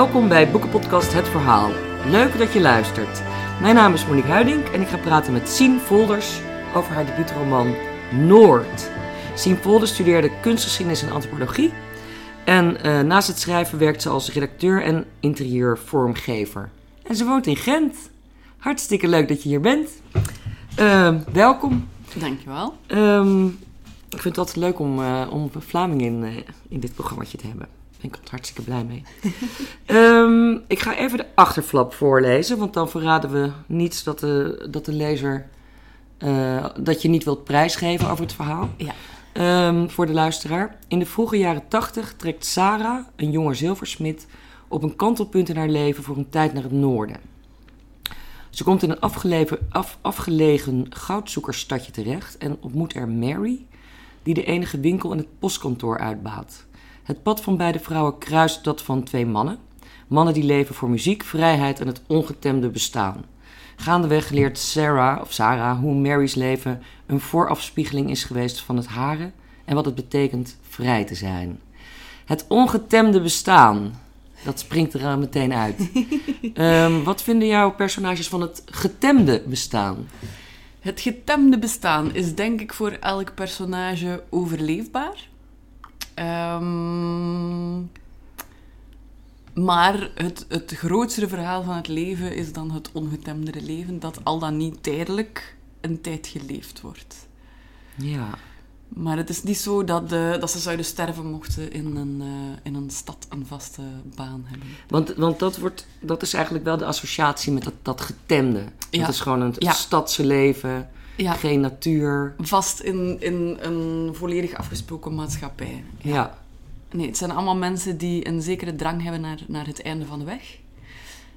Welkom bij Boekenpodcast Het Verhaal. Leuk dat je luistert. Mijn naam is Monique Huiding en ik ga praten met Sien Volders over haar debuutroman Noord. Sien Volders studeerde kunstgeschiedenis en antropologie. En eh, naast het schrijven werkt ze als redacteur en interieurvormgever. En ze woont in Gent. Hartstikke leuk dat je hier bent. Uh, welkom. Dankjewel. Um, ik vind het altijd leuk om, uh, om Vlaming in, in dit programma te hebben. Ben ik er hartstikke blij mee. um, ik ga even de achterflap voorlezen, want dan verraden we niets dat de, dat de lezer. Uh, dat je niet wilt prijsgeven over het verhaal. Ja. Um, voor de luisteraar. In de vroege jaren tachtig trekt Sarah, een jonge zilversmid, op een kantelpunt in haar leven voor een tijd naar het noorden. Ze komt in een afgelegen, af, afgelegen goudzoekersstadje terecht en ontmoet er Mary, die de enige winkel in het postkantoor uitbaat. Het pad van beide vrouwen kruist dat van twee mannen. Mannen die leven voor muziek, vrijheid en het ongetemde bestaan. Gaandeweg leert Sarah, of Sarah hoe Mary's leven een voorafspiegeling is geweest van het hare en wat het betekent vrij te zijn. Het ongetemde bestaan, dat springt er meteen uit. um, wat vinden jouw personages van het getemde bestaan? Het getemde bestaan is denk ik voor elk personage overleefbaar. Um, maar het, het grootste verhaal van het leven is dan het ongetemdere leven, dat al dan niet tijdelijk een tijd geleefd wordt. Ja. Maar het is niet zo dat, de, dat ze zouden sterven mochten in een, uh, in een stad een vaste baan hebben. Want, want dat, wordt, dat is eigenlijk wel de associatie met dat, dat getemde. Ja. Dat is gewoon een Ja. stadse leven, Ja. geen natuur. Vast in, in een volledig afgesproken maatschappij. Ja. Nee, het zijn allemaal mensen die een zekere drang hebben naar, naar het einde van de weg.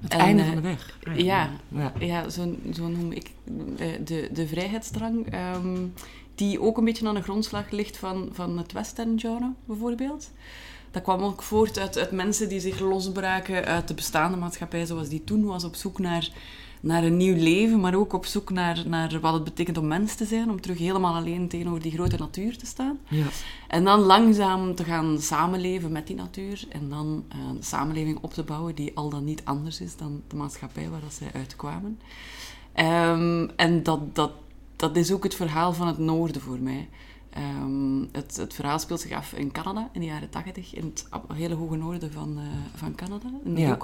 Het En, einde eh, van de weg. Ja, Ja. ja zo, zo noem ik eh, de, de vrijheidsdrang. ehm, die ook een beetje aan de grondslag ligt van, van het western genre, bijvoorbeeld. Dat kwam ook voort uit, uit mensen die zich losbraken uit de bestaande maatschappij zoals die toen was, op zoek naar, naar een nieuw leven, maar ook op zoek naar, naar wat het betekent om mens te zijn, om terug helemaal alleen tegenover die grote natuur te staan. Ja. En dan langzaam te gaan samenleven met die natuur en dan eh, een samenleving op te bouwen die al dan niet anders is dan de maatschappij waar dat zij uitkwamen. Ehm, en dat, dat, dat is ook het verhaal van het noorden voor mij. Ehm, het, het verhaal speelt zich af in Canada in de jaren 80, in het hele hoge noorden van, eh, van Canada, in de Ja.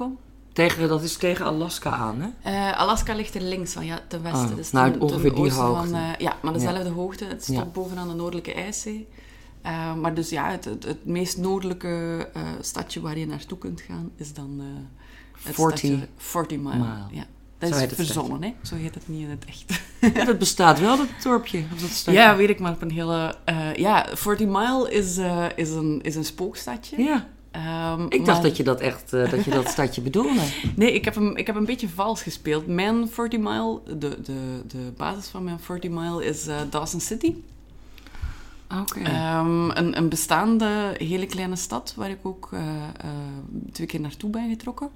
Tegen, dat is tegen Alaska aan, hè? Eh, Alaska ligt er links van, ja, ten westen. Ah, dus nou, ten- ongeveer ten die hoogte. Van, eh, ja, maar dezelfde hoogte. Het Ja. bovenaan de Noordelijke IJszee. Eh, maar dus ja, het, het, het meest noordelijke stadje waar je naartoe kunt gaan is dan het 40 stadje 40 Mile. Mile. Ja. Dat is verzonnen, hè? Zo heet het niet in het echt. Ja, dat bestaat wel, dat dorpje. Of dat stadje. ja, weet ik, maar op een hele... ja, 40 Mile is, is, een, is een spookstadje. Ja, Ehm, ik dacht maar- dat je dat echt, eh, dat je dat stadje bedoelde. Nee, ik heb, hem, ik heb een beetje vals gespeeld. Mijn 40 Mile, de, de, de basis van mijn 40 Mile is eh, Dawson City. Oké. Ehm, een, een bestaande hele kleine stad waar ik ook eh, twee keer naartoe ben getrokken.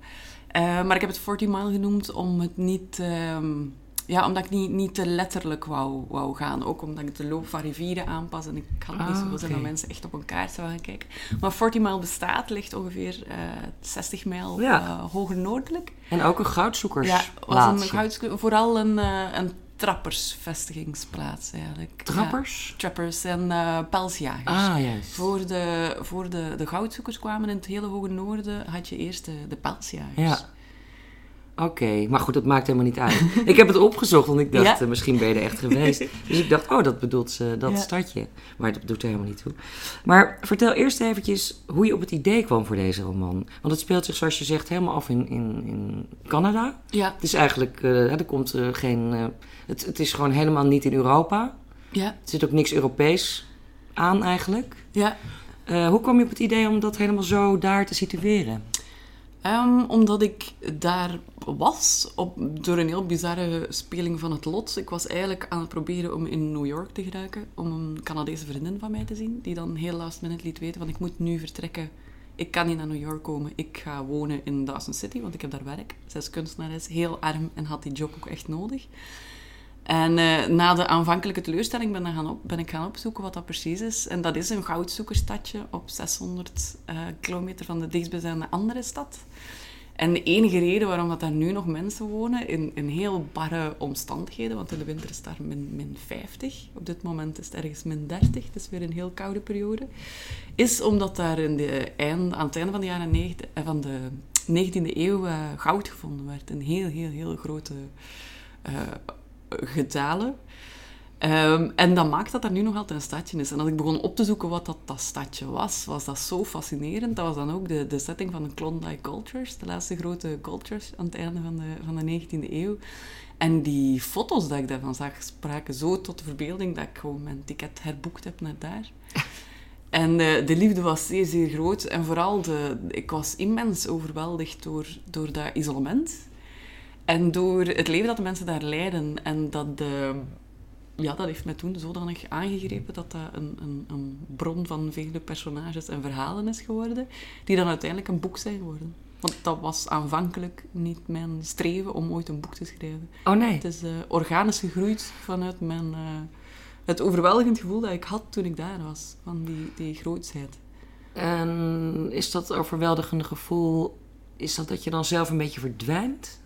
Maar ik heb het 40 Mile genoemd om het niet... ehm, ja, omdat ik niet, niet te letterlijk wou, wou gaan. Ook omdat ik de loop van rivieren aanpas. En ik had niet Ah, zoveel zin dat mensen echt op een kaart zouden gaan kijken. Maar 40 Mile bestaat, ligt ongeveer eh 60 mijl Ja. eh, hoger noordelijk. En ook een Ja, goudzoekersplaatsje. was een gouds- vooral een, eh, een trappersvestigingsplaats eigenlijk. Trappers? Ja, trappers en eh pelsjagers. Ah, juist. Voor, de, voor de, de goudzoekers kwamen in het hele hoge noorden, had je eerst de, de pelsjagers. Ja. Oké, maar goed, dat maakt helemaal niet uit. ik heb het opgezocht, want ik dacht, Ja. eh, misschien ben je er echt geweest. Dus ik dacht, oh, dat bedoelt ze, dat Ja. stadje. Maar dat doet er helemaal niet toe. Maar vertel eerst eventjes hoe je op het idee kwam voor deze roman. Want het speelt zich, zoals je zegt, helemaal af in, in, in Canada. Ja, Het is eigenlijk, eh, er komt eh, geen... het, het is gewoon helemaal niet in Europa. ja, Er zit ook niks Europees aan eigenlijk. ja. Hoe kwam je op het idee om dat helemaal zo daar te situeren? Ehm, omdat ik daar was, op, door een heel bizarre speling van het lot. Ik was eigenlijk aan het proberen om in New York te geraken, om een Canadese vriendin van mij te zien, die dan heel last minute liet weten van ik moet nu vertrekken. Ik kan niet naar New York komen, ik ga wonen in Dawson City, want ik heb daar werk. Zij is kunstenares, heel arm en had die job ook echt nodig. En eh, na de aanvankelijke teleurstelling ben, gaan ben ik gaan opzoeken wat dat precies is. En dat is een goudzoekersstadje op 600 eh, kilometer van de dichtstbijzijnde andere stad. En de enige reden waarom dat daar nu nog mensen wonen, in, in heel barre omstandigheden, want in de winter is daar min, min 50, op dit moment is het ergens min 30, het is weer een heel koude periode, is omdat daar in de aan het einde van de jaren 90, eh, van de 19e eeuw goud gevonden werd. Een heel, heel, heel grote uh, getalen. Um, en dat maakt dat er nu nog altijd een stadje is. En als ik begon op te zoeken wat dat, dat stadje was, was dat zo fascinerend. Dat was dan ook de, de setting van de Klondike Cultures, de laatste grote cultures aan het einde van de, van de 19e eeuw. En die foto's dat ik daarvan zag, spraken zo tot de verbeelding dat ik gewoon mijn ticket herboekt heb naar daar. En de, de, liefde was zeer, zeer groot. En vooral, de, ik was immens overweldigd door, door dat isolement. En door het leven dat de mensen daar leiden. En dat de, ja, dat heeft mij toen zodanig aangegrepen dat dat een, een, een, bron van vele personages en verhalen is geworden, die dan uiteindelijk een boek zijn geworden. Want dat was aanvankelijk niet mijn streven om ooit een boek te schrijven. Oh nee? Het is uh, organisch gegroeid vanuit mijn, uh, het overweldigend gevoel dat ik had toen ik daar was, van die, die grootsheid. En is dat overweldigende gevoel, is dat dat je dan zelf een beetje verdwijnt?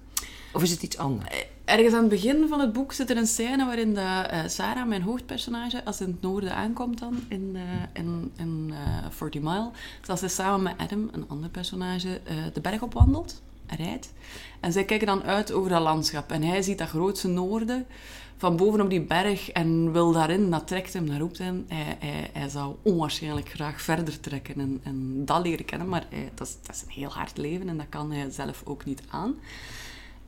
Of is het iets anders? Eh, ergens aan het begin van het boek zit er een scène waarin de, uh, Sarah, mijn hoofdpersonage, als ze in het noorden aankomt dan, in, uh, in, in uh, 40 Mile, dat ze samen met Adam, een ander personage, de berg opwandelt, rijdt. En zij kijken dan uit over dat landschap. En hij ziet dat grootste noorden van bovenop die berg en wil daarin, dat trekt hem, dat roept hem. Hij, hij, hij zou onwaarschijnlijk graag verder trekken en, dat leren kennen, maar dat, is, dat is een heel hard leven en dat kan hij zelf ook niet aan.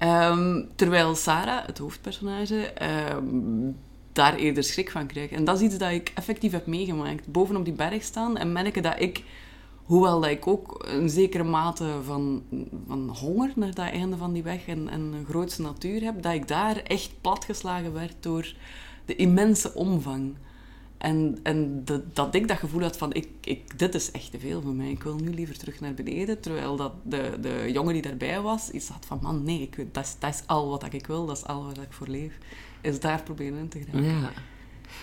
Um, terwijl Sarah, het hoofdpersonage, um, daar eerder schrik van krijgt. En dat is iets dat ik effectief heb meegemaakt. Bovenop die berg staan en merken dat ik, hoewel dat ik ook een zekere mate van, van honger naar dat einde van die weg en, en een grootste natuur heb, dat ik daar echt platgeslagen werd door de immense omvang. En, en de, dat ik dat gevoel had van, ik, ik, dit is echt te veel voor mij. Ik wil nu liever terug naar beneden. Terwijl dat de, de jongen die daarbij was, iets had van, man, nee, ik, dat, is, dat is al wat ik wil. Dat is al wat ik voor leef. Is daar proberen in te grijpen. Ja.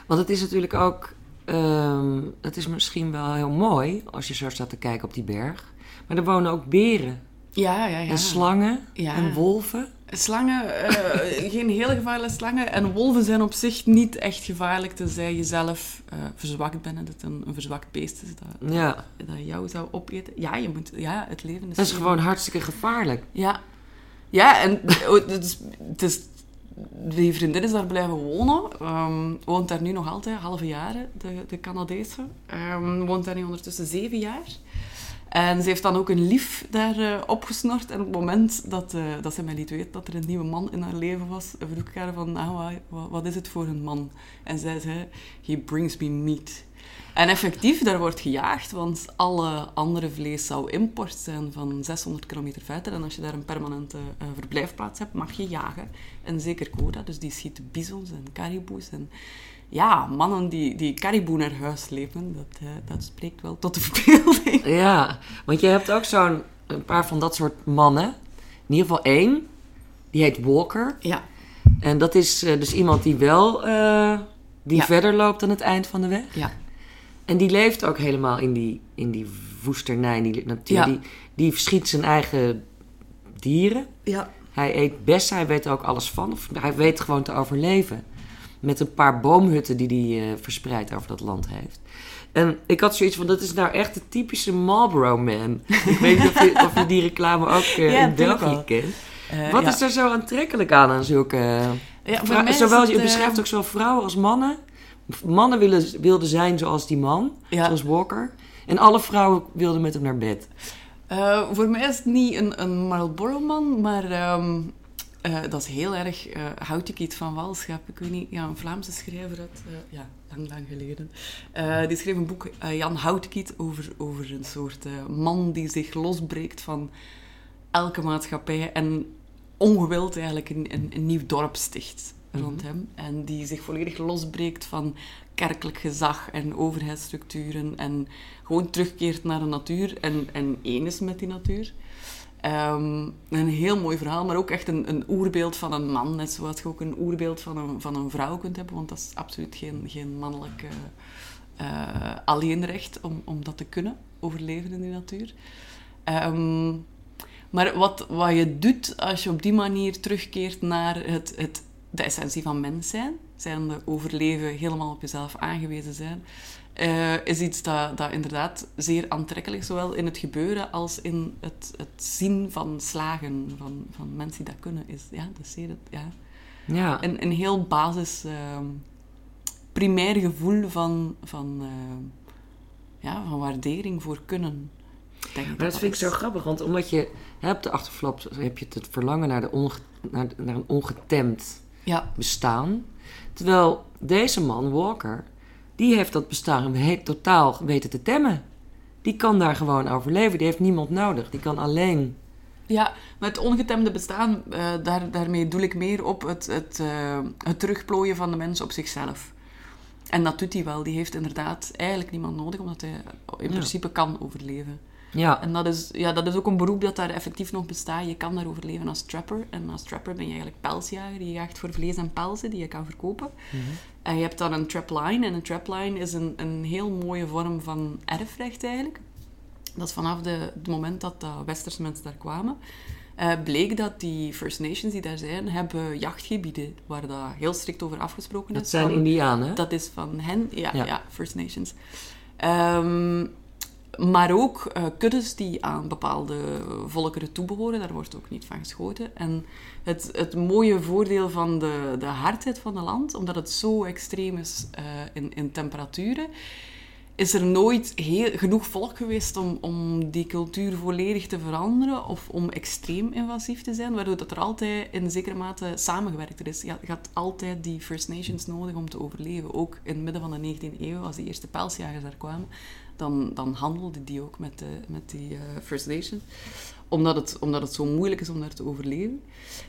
Want het is natuurlijk ook... Um, het is misschien wel heel mooi als je zo staat te kijken op die berg. Maar er wonen ook beren. Ja, ja, ja. En slangen en wolven. Slangen, uh, geen hele gevaarlijke slangen. En wolven zijn op zich niet echt gevaarlijk, tenzij je zelf uh, verzwakt bent en het een, een verzwakt beest is dat, ja. dat jou zou opeten. Ja, je moet, ja het leven is... Dat is gewoon hartstikke gevaarlijk. Ja. Ja, en het is, het is, die vriendin is daar blijven wonen. Um, woont daar nu nog altijd, halve jaren, de, de Canadese. Um, woont daar nu ondertussen zeven jaar. En ze heeft dan ook een lief daar uh, opgesnort. En op het moment dat, uh, dat ze mij liet weten dat er een nieuwe man in haar leven was, vroeg ik haar van, nou, wat, wat is het voor een man? En zij zei, he brings me meat. En effectief, daar wordt gejaagd, want alle andere vlees zou import zijn van 600 kilometer verder. En als je daar een permanente uh, verblijfplaats hebt, mag je jagen. En zeker Koda, dus die schieten bizons en kariboes en ja, mannen die, die caribou naar huis slepen, dat, uh, dat spreekt wel tot de verbeelding. Ja, want je hebt ook zo'n een paar van dat soort mannen. In ieder geval één, die heet Walker. Ja. En dat is uh, dus iemand die wel uh, die ja. verder loopt aan het eind van de weg. Ja. En die leeft ook helemaal in die, in die woesternij, in die natuur. Ja. Die, die verschiet zijn eigen dieren. Ja. Hij eet best, hij weet er ook alles van. Of hij weet gewoon te overleven met een paar boomhutten die hij uh, verspreid over dat land heeft. En ik had zoiets van, dat is nou echt de typische Marlboro Man. ik weet niet of je, of je die reclame ook uh, ja, in België kent. Uh, Wat ja. is er zo aantrekkelijk aan aan zulke... Ja, zowel, je beschrijft ook zowel vrouwen als mannen. Mannen willen, wilden zijn zoals die man, zoals Walker. En alle vrouwen wilden met hem naar bed. voor mij is het niet een, een Marlboro-man, maar... Um, uh, dat is heel erg uh, van Walschap. Ik weet niet, ja, een Vlaamse schrijver uit, uh, ja, lang, lang geleden. die schreef een boek, Jan Houtikiet, over, over een soort man die zich losbreekt van elke maatschappij en ongewild eigenlijk een, een, een nieuw dorp sticht rond mm -hmm. hem. En die zich volledig losbreekt van kerkelijk gezag en overheidsstructuren en gewoon terugkeert naar de natuur en, en één is met die natuur. Um, een heel mooi verhaal, maar ook echt een, een oerbeeld van een man. Net zoals je ook een oerbeeld van een, van een vrouw kunt hebben, want dat is absoluut geen, geen mannelijk uh, alleenrecht om, om dat te kunnen, overleven in die natuur. Um, Maar wat, wat je doet als je op die manier terugkeert naar het, het, de essentie van mens zijn, zijn de overleven, helemaal op jezelf aangewezen zijn, eh, is iets dat, dat inderdaad zeer aantrekkelijk is, zowel in het gebeuren als in het, het zien van slagen van, van mensen die dat kunnen. Is, ja, dat is zeer, ja. Ja. Een, een heel basis, ehm, primair gevoel van, van, ehm, ja, van waardering voor kunnen. Denk Maar dat vind ik zo grappig, want omdat je hè, op de achterflap heb je het verlangen naar, de onge- naar, naar een ongetemd Ja, bestaan. Terwijl deze man, Walker, die heeft dat bestaan he- totaal weten te temmen. Die kan daar gewoon overleven. Die heeft niemand nodig. Die kan alleen. Ja, maar het ongetemde bestaan, eh, daar, daarmee doe ik meer op het, het, eh, het terugplooien van de mens op zichzelf. En dat doet hij wel. Die heeft inderdaad eigenlijk niemand nodig, omdat hij in Ja. principe kan overleven. Ja, En dat is, ja, dat is ook een beroep dat daar effectief nog bestaat. Je kan daar overleven als trapper. En als trapper ben je eigenlijk pelsjager. Je jaagt voor vlees en pelzen die je kan verkopen. En je hebt dan een trapline. En een trapline is een, een heel mooie vorm van erfrecht eigenlijk. Dat is vanaf de, het moment dat de westerse mensen daar kwamen, eh, bleek dat die First Nations die daar zijn, hebben jachtgebieden waar dat heel strikt over afgesproken is. dat zijn Indianen. dat is van hen, ja, Ja. ja. First Nations. Ehm, maar ook eh, kuddes die aan bepaalde volkeren toebehoren, daar wordt ook niet van geschoten. En het, het mooie voordeel van de, de hardheid van het land, omdat het zo extreem is eh, in, in temperaturen, is er nooit heel, genoeg volk geweest om, om die cultuur volledig te veranderen of om extreem invasief te zijn, waardoor dat er altijd in zekere mate samengewerkt is. Je had- altijd die First Nations nodig om te overleven. Ook in het midden van de 19e eeuw, als die eerste pelsjagers daar kwamen, dan, dan handelden die ook met, de, met die eh, First Nations. Omdat het, omdat het zo moeilijk is om daar te overleven.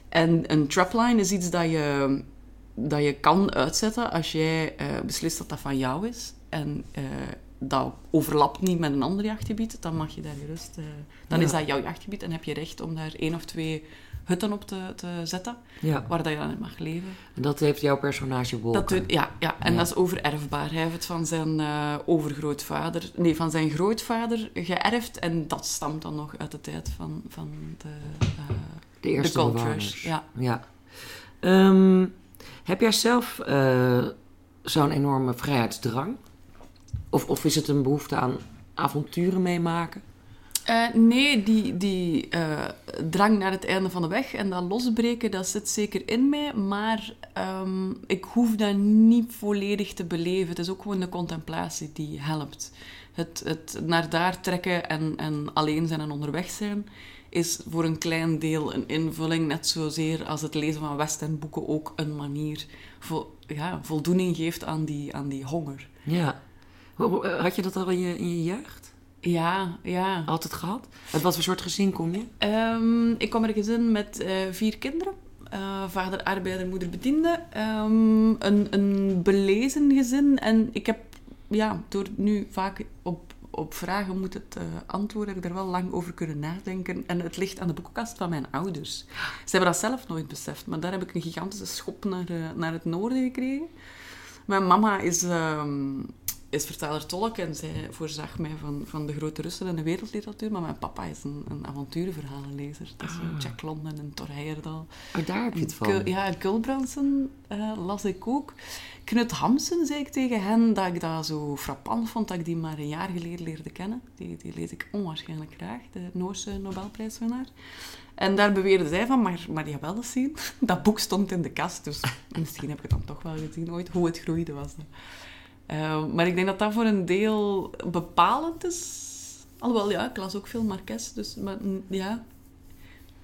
En een trapline is iets dat je, dat je kan uitzetten als jij eh, beslist dat dat van jou is. En eh, dat overlapt niet met een ander jachtgebied, dan mag je daar gerust... eh, dan Ja. is dat jouw jachtgebied en heb je recht om daar één of twee hutten op te, te zetten, Ja, waar dat je dan in mag leven. en dat heeft jouw personage Walker. Dat ja, ja, en Ja. dat is overerfbaar. Hij heeft het van zijn eh, overgrootvader, nee, van zijn grootvader geërfd. En dat stamt dan nog uit de tijd van, van de, eh, de eerste de. Ja. Ja. Ehm, heb jij zelf eh, zo'n enorme vrijheidsdrang? Of, of is het een behoefte aan avonturen meemaken? Eh, nee, die, die eh, drang naar het einde van de weg en dat losbreken, dat zit zeker in mij. Maar ehm, ik hoef dat niet volledig te beleven. Het is ook gewoon de contemplatie die helpt. Het, het naar daar trekken en, en alleen zijn en onderweg zijn, is voor een klein deel een invulling. Net zozeer als het lezen van West End boeken ook een manier vo, ja, voldoening geeft aan die, aan die honger. Ja. Had je dat al in je, in je jeugd? Ja, ja. Altijd gehad? Uit wat voor soort gezin kom je? Ehm, ik kom uit een gezin met eh, vier kinderen. Eh, vader arbeider, moeder bediende. Ehm, een, een belezen gezin. En ik heb, ja, door nu vaak op, op vragen moet het eh, antwoorden, heb ik er wel lang over kunnen nadenken. En het ligt aan de boekenkast van mijn ouders. Ze hebben dat zelf nooit beseft, maar daar heb ik een gigantische schop naar, naar het noorden gekregen. Mijn mama is, ehm, is vertaler-tolk en zij voorzag mij van, van de grote Russen en de wereldliteratuur. Maar mijn papa is een, een avonturenverhalenlezer. Dat is zo Jack London en Thor Heyerdahl. Oh, daar heb je het van. Kul- ja, Kulbrandsen eh, las ik ook. Knut Hamsun zei ik tegen hen dat ik dat zo frappant vond dat ik die maar een jaar geleden leerde kennen. Die, die lees ik onwaarschijnlijk graag, de Noorse Nobelprijswinnaar. En daar beweerde zij van, maar, maar je hebt wel eens zien. Dat boek stond in de kast, dus misschien heb ik het dan toch wel gezien ooit. Hoe het groeide was dat. Eh, maar ik denk dat dat voor een deel bepalend is. Alhoewel, ja, ik las ook veel Marques, dus maar, mm, ja.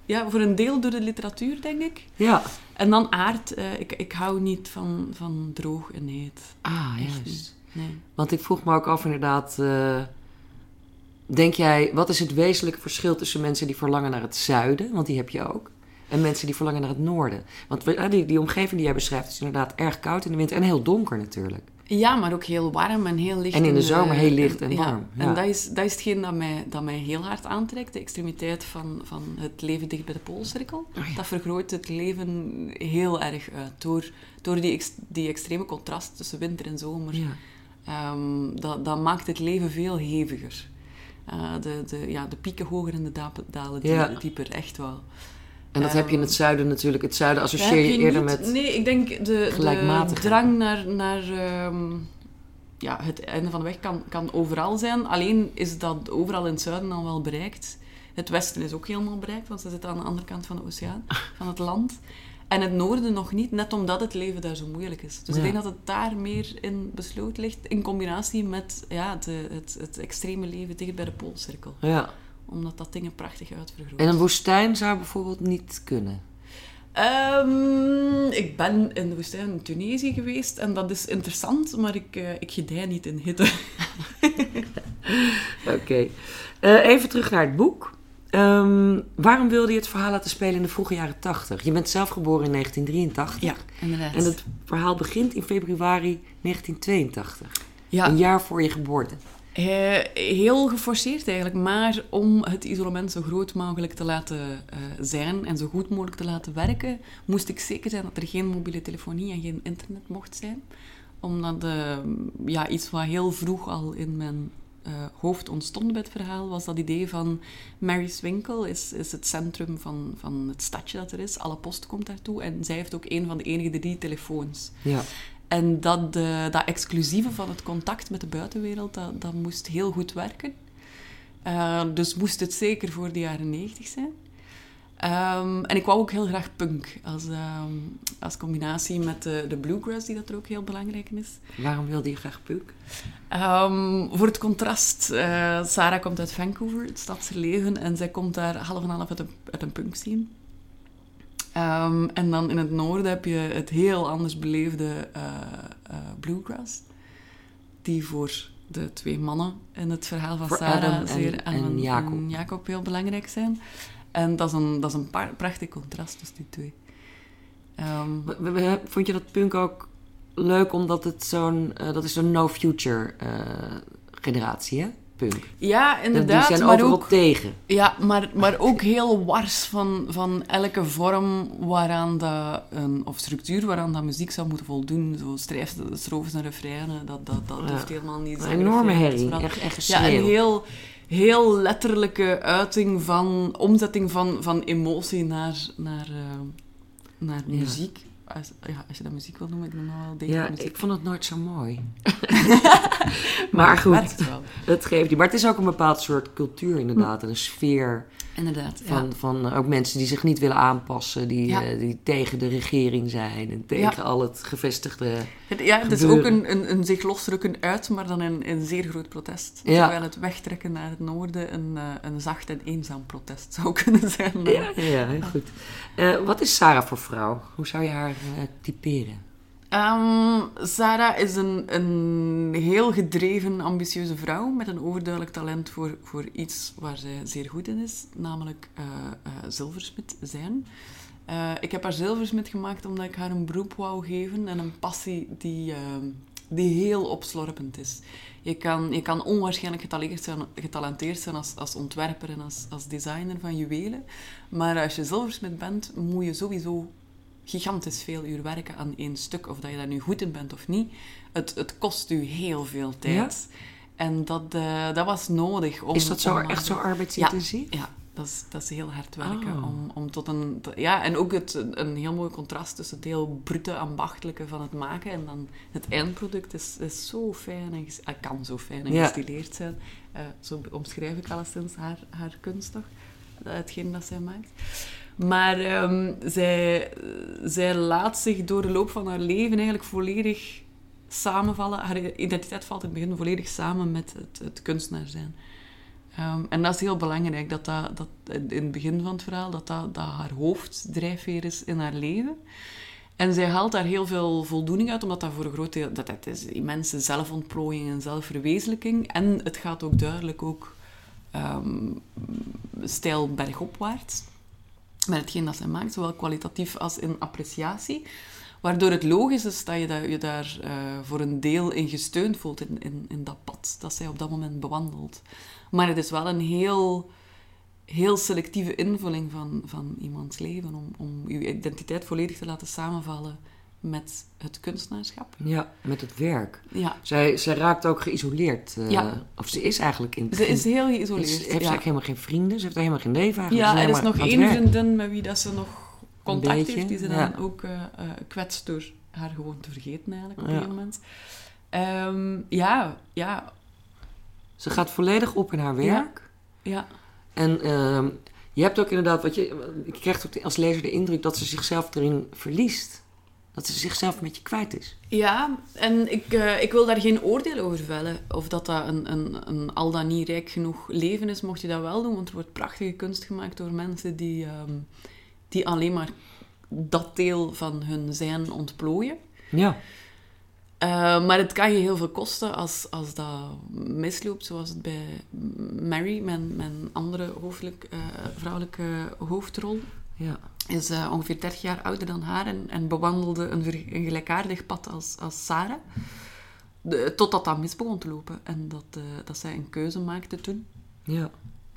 Ja, voor een deel door de literatuur, denk ik. Ja. En dan aard. eh, ik, ik hou niet van, van droog en heet. Ah, Echt juist. niet. Nee. Want ik vroeg me ook af inderdaad... eh, denk jij, wat is het wezenlijke verschil tussen mensen die verlangen naar het zuiden... want die heb je ook... en mensen die verlangen naar het noorden? Want ah, die, die omgeving die jij beschrijft is inderdaad erg koud in de winter... en heel donker natuurlijk. Ja, maar ook heel warm en heel licht. En in de de- zomer heel licht en warm, ja. En dat is, dat is hetgeen dat mij, dat mij heel hard aantrekt. De extremiteit van, van het leven dicht bij de Poolcirkel. Oh ja. Dat vergroot het leven heel erg uit. Door, door die, ex- die extreme contrast tussen winter en zomer. Ja. Ehm, dat, dat maakt het leven veel heviger. Eh, de, de, ja, de pieken hoger en de dalen dieper, echt wel. En dat heb je in het zuiden natuurlijk. Het zuiden associeer je eerder niet- met... Nee, ik denk de, de drang naar, naar ehm, ja, het einde van de weg kan, kan overal zijn. Alleen is dat overal in het zuiden al wel bereikt. Het westen is ook helemaal bereikt, want ze zitten aan de andere kant van de oceaan, van het land. En het noorden nog niet, net omdat het leven daar zo moeilijk is. Dus Ja. ik denk dat het daar meer in besloten ligt, in combinatie met ja, de, het, het extreme leven dicht bij de Poolcirkel. Ja. Omdat dat dingen prachtig uitvergroot. En een woestijn zou bijvoorbeeld niet kunnen. Ehm, ik ben in de woestijn in Tunesië geweest en dat is interessant, maar ik, eh, ik gedij niet in hitte. Oké. Eh, even terug naar het boek. Ehm, waarom wilde je het verhaal laten spelen in de vroege jaren 80? Je bent zelf geboren in 1983. inderdaad. En het verhaal begint in februari 1982. ja, Een jaar voor je geboorte. Eh, heel geforceerd eigenlijk, maar om het isolement zo groot mogelijk te laten eh, zijn en zo goed mogelijk te laten werken, moest ik zeker zijn dat er geen mobiele telefonie en geen internet mocht zijn. Omdat eh, ja, iets wat heel vroeg al in mijn eh, hoofd ontstond bij het verhaal, was dat idee van Mary's Winkel is, is het centrum van, van het stadje dat er is. Alle post komt daartoe en zij heeft ook een van de enige drie telefoons. Ja. En dat, eh, dat exclusieve van het contact met de buitenwereld, dat, dat moest heel goed werken. Eh, dus moest het zeker voor de jaren negentig zijn. Ehm, en ik wou ook heel graag punk, als, ehm, als combinatie met de, de bluegrass, die dat er ook heel belangrijk in is. Waarom wilde je graag punk? Ehm, voor het contrast, eh, Sarah komt uit Vancouver, het stadse leven, en zij komt daar half en half uit een, uit een punk scene. Ehm, en dan in het noorden heb je het heel anders beleefde eh, eh, bluegrass, die voor de twee mannen in het verhaal van Voor Sarah Adam en- zeer en Jacob. en Jacob heel belangrijk zijn. En dat is een, dat is een prachtig contrast tussen die twee. Ehm, Vond je dat punk ook leuk omdat het zo'n... eh, dat is no-future generatie, hè? Punk. ja, Die inderdaad, zijn maar ook... tegen. Ja, maar, maar ook heel wars van, van elke vorm waaraan dat een, of structuur waaraan dat muziek zou moeten voldoen. Zo strijf, strofes en refreinen, dat, dat, dat Ja. hoeft helemaal niet. Een enorme herrie. Echt, echt Ja, een heel, heel letterlijke uiting van, omzetting van, van emotie naar, naar, eh, naar Ja. Als, ja, als je dat muziek wil noemen, ik noem dat wel degelijk Ja, muziek. ik vond het nooit zo mooi. maar goed, het geeft niet. Maar het is ook een bepaald soort cultuur inderdaad. En een sfeer Inderdaad, ja. van, van ook mensen die zich niet willen aanpassen. Die, Ja. eh, die tegen de regering zijn. En tegen al het gevestigde... Het, ja, het is ook een, een, een zich losrukken uit, maar dan een, een zeer groot protest. Ja. Terwijl het wegtrekken naar het noorden een, eh, een zacht en eenzaam protest zou kunnen zijn. Ja, heel goed. Eh, wat is Sarah voor vrouw? Hoe zou je haar eh, typeren? Ehm, Sarah is een, een heel gedreven, ambitieuze vrouw met een overduidelijk talent voor, voor iets waar zij zeer goed in is, namelijk eh eh, zilversmid zijn. Eh, ik heb haar zilversmid gemaakt omdat ik haar een beroep wou geven en een passie die, ehm, die heel opslorpend is. Je kan, je kan onwaarschijnlijk getalenteerd zijn, getalenteerd zijn als, als ontwerper en als, als designer van juwelen. Maar als je zilversmid bent, moet je sowieso gigantisch veel uur werken aan één stuk. Of dat je daar nu goed in bent of niet. Het, het kost u heel veel tijd. En dat, eh, dat was nodig. Om, is dat zo, om, echt zo arbeidsintensief? Ja, dat is, dat is heel hard werken. Oh. Om, om tot een, ja, en ook het, een heel mooi contrast tussen het heel brute, ambachtelijke van het maken en dan het eindproduct is, is zo fijn en ah, kan zo fijn en Ja. gestileerd zijn. Eh, zo omschrijf ik alleszins haar, haar kunst toch, eh, hetgeen dat zij maakt. Maar ehm, zij, zij laat zich door de loop van haar leven eigenlijk volledig samenvallen. Haar identiteit valt in het begin volledig samen met het, het kunstenaar zijn. Ehm, en dat is heel belangrijk, dat dat, in het begin van het verhaal, dat dat, dat haar hoofddrijfveer is in haar leven. En zij haalt daar heel veel voldoening uit, omdat dat voor een groot deel... Dat, dat is immense zelfontplooiing en zelfverwezenlijking. En het gaat ook duidelijk ook ehm, stijl bergopwaarts. Met hetgeen dat zij maakt, zowel kwalitatief als in appreciatie. Waardoor het logisch is dat je je daar eh, voor een deel in gesteund voelt in, in, in dat pad dat zij op dat moment bewandelt. Maar het is wel een heel, heel selectieve invulling van, van iemands leven om, om je identiteit volledig te laten samenvallen met het kunstenaarschap. Ja, met het werk. Ja, Zij, zij raakt ook geïsoleerd. eh, Ja. Of ze is eigenlijk in ze is heel Ze geïsoleerd. heeft ja. eigenlijk helemaal geen vrienden. Ze heeft helemaal geen leven eigenlijk. Ja, Ze er is nog één vriendin met wie dat ze nog contact beetje, heeft, die ze dan ja. ook eh, kwetst door haar gewoon te vergeten eigenlijk op een gegeven moment. Ehm, ja, ja, Ze gaat volledig op in haar werk. ja. En ehm, je hebt ook inderdaad, wat je, je krijgt ook als lezer de indruk dat ze zichzelf erin verliest. Dat ze zichzelf een beetje kwijt is. Ja, en ik, eh, ik wil daar geen oordeel over vellen. Of dat dat een, een, een al dan niet rijk genoeg leven is, mocht je dat wel doen. Want er wordt prachtige kunst gemaakt door mensen die, ehm, die alleen maar dat deel van hun zijn ontplooien. Ja, Eh, maar het kan je heel veel kosten als, als dat misloopt, zoals het bij Mary, mijn, mijn andere hoofdelijk, eh, vrouwelijke hoofdrol, ja, is eh, ongeveer 30 jaar ouder dan haar en, en bewandelde een, ver- een gelijkaardig pad als, als Sarah. De, totdat dat mis begon te lopen en dat, eh, dat zij een keuze maakte toen. ja.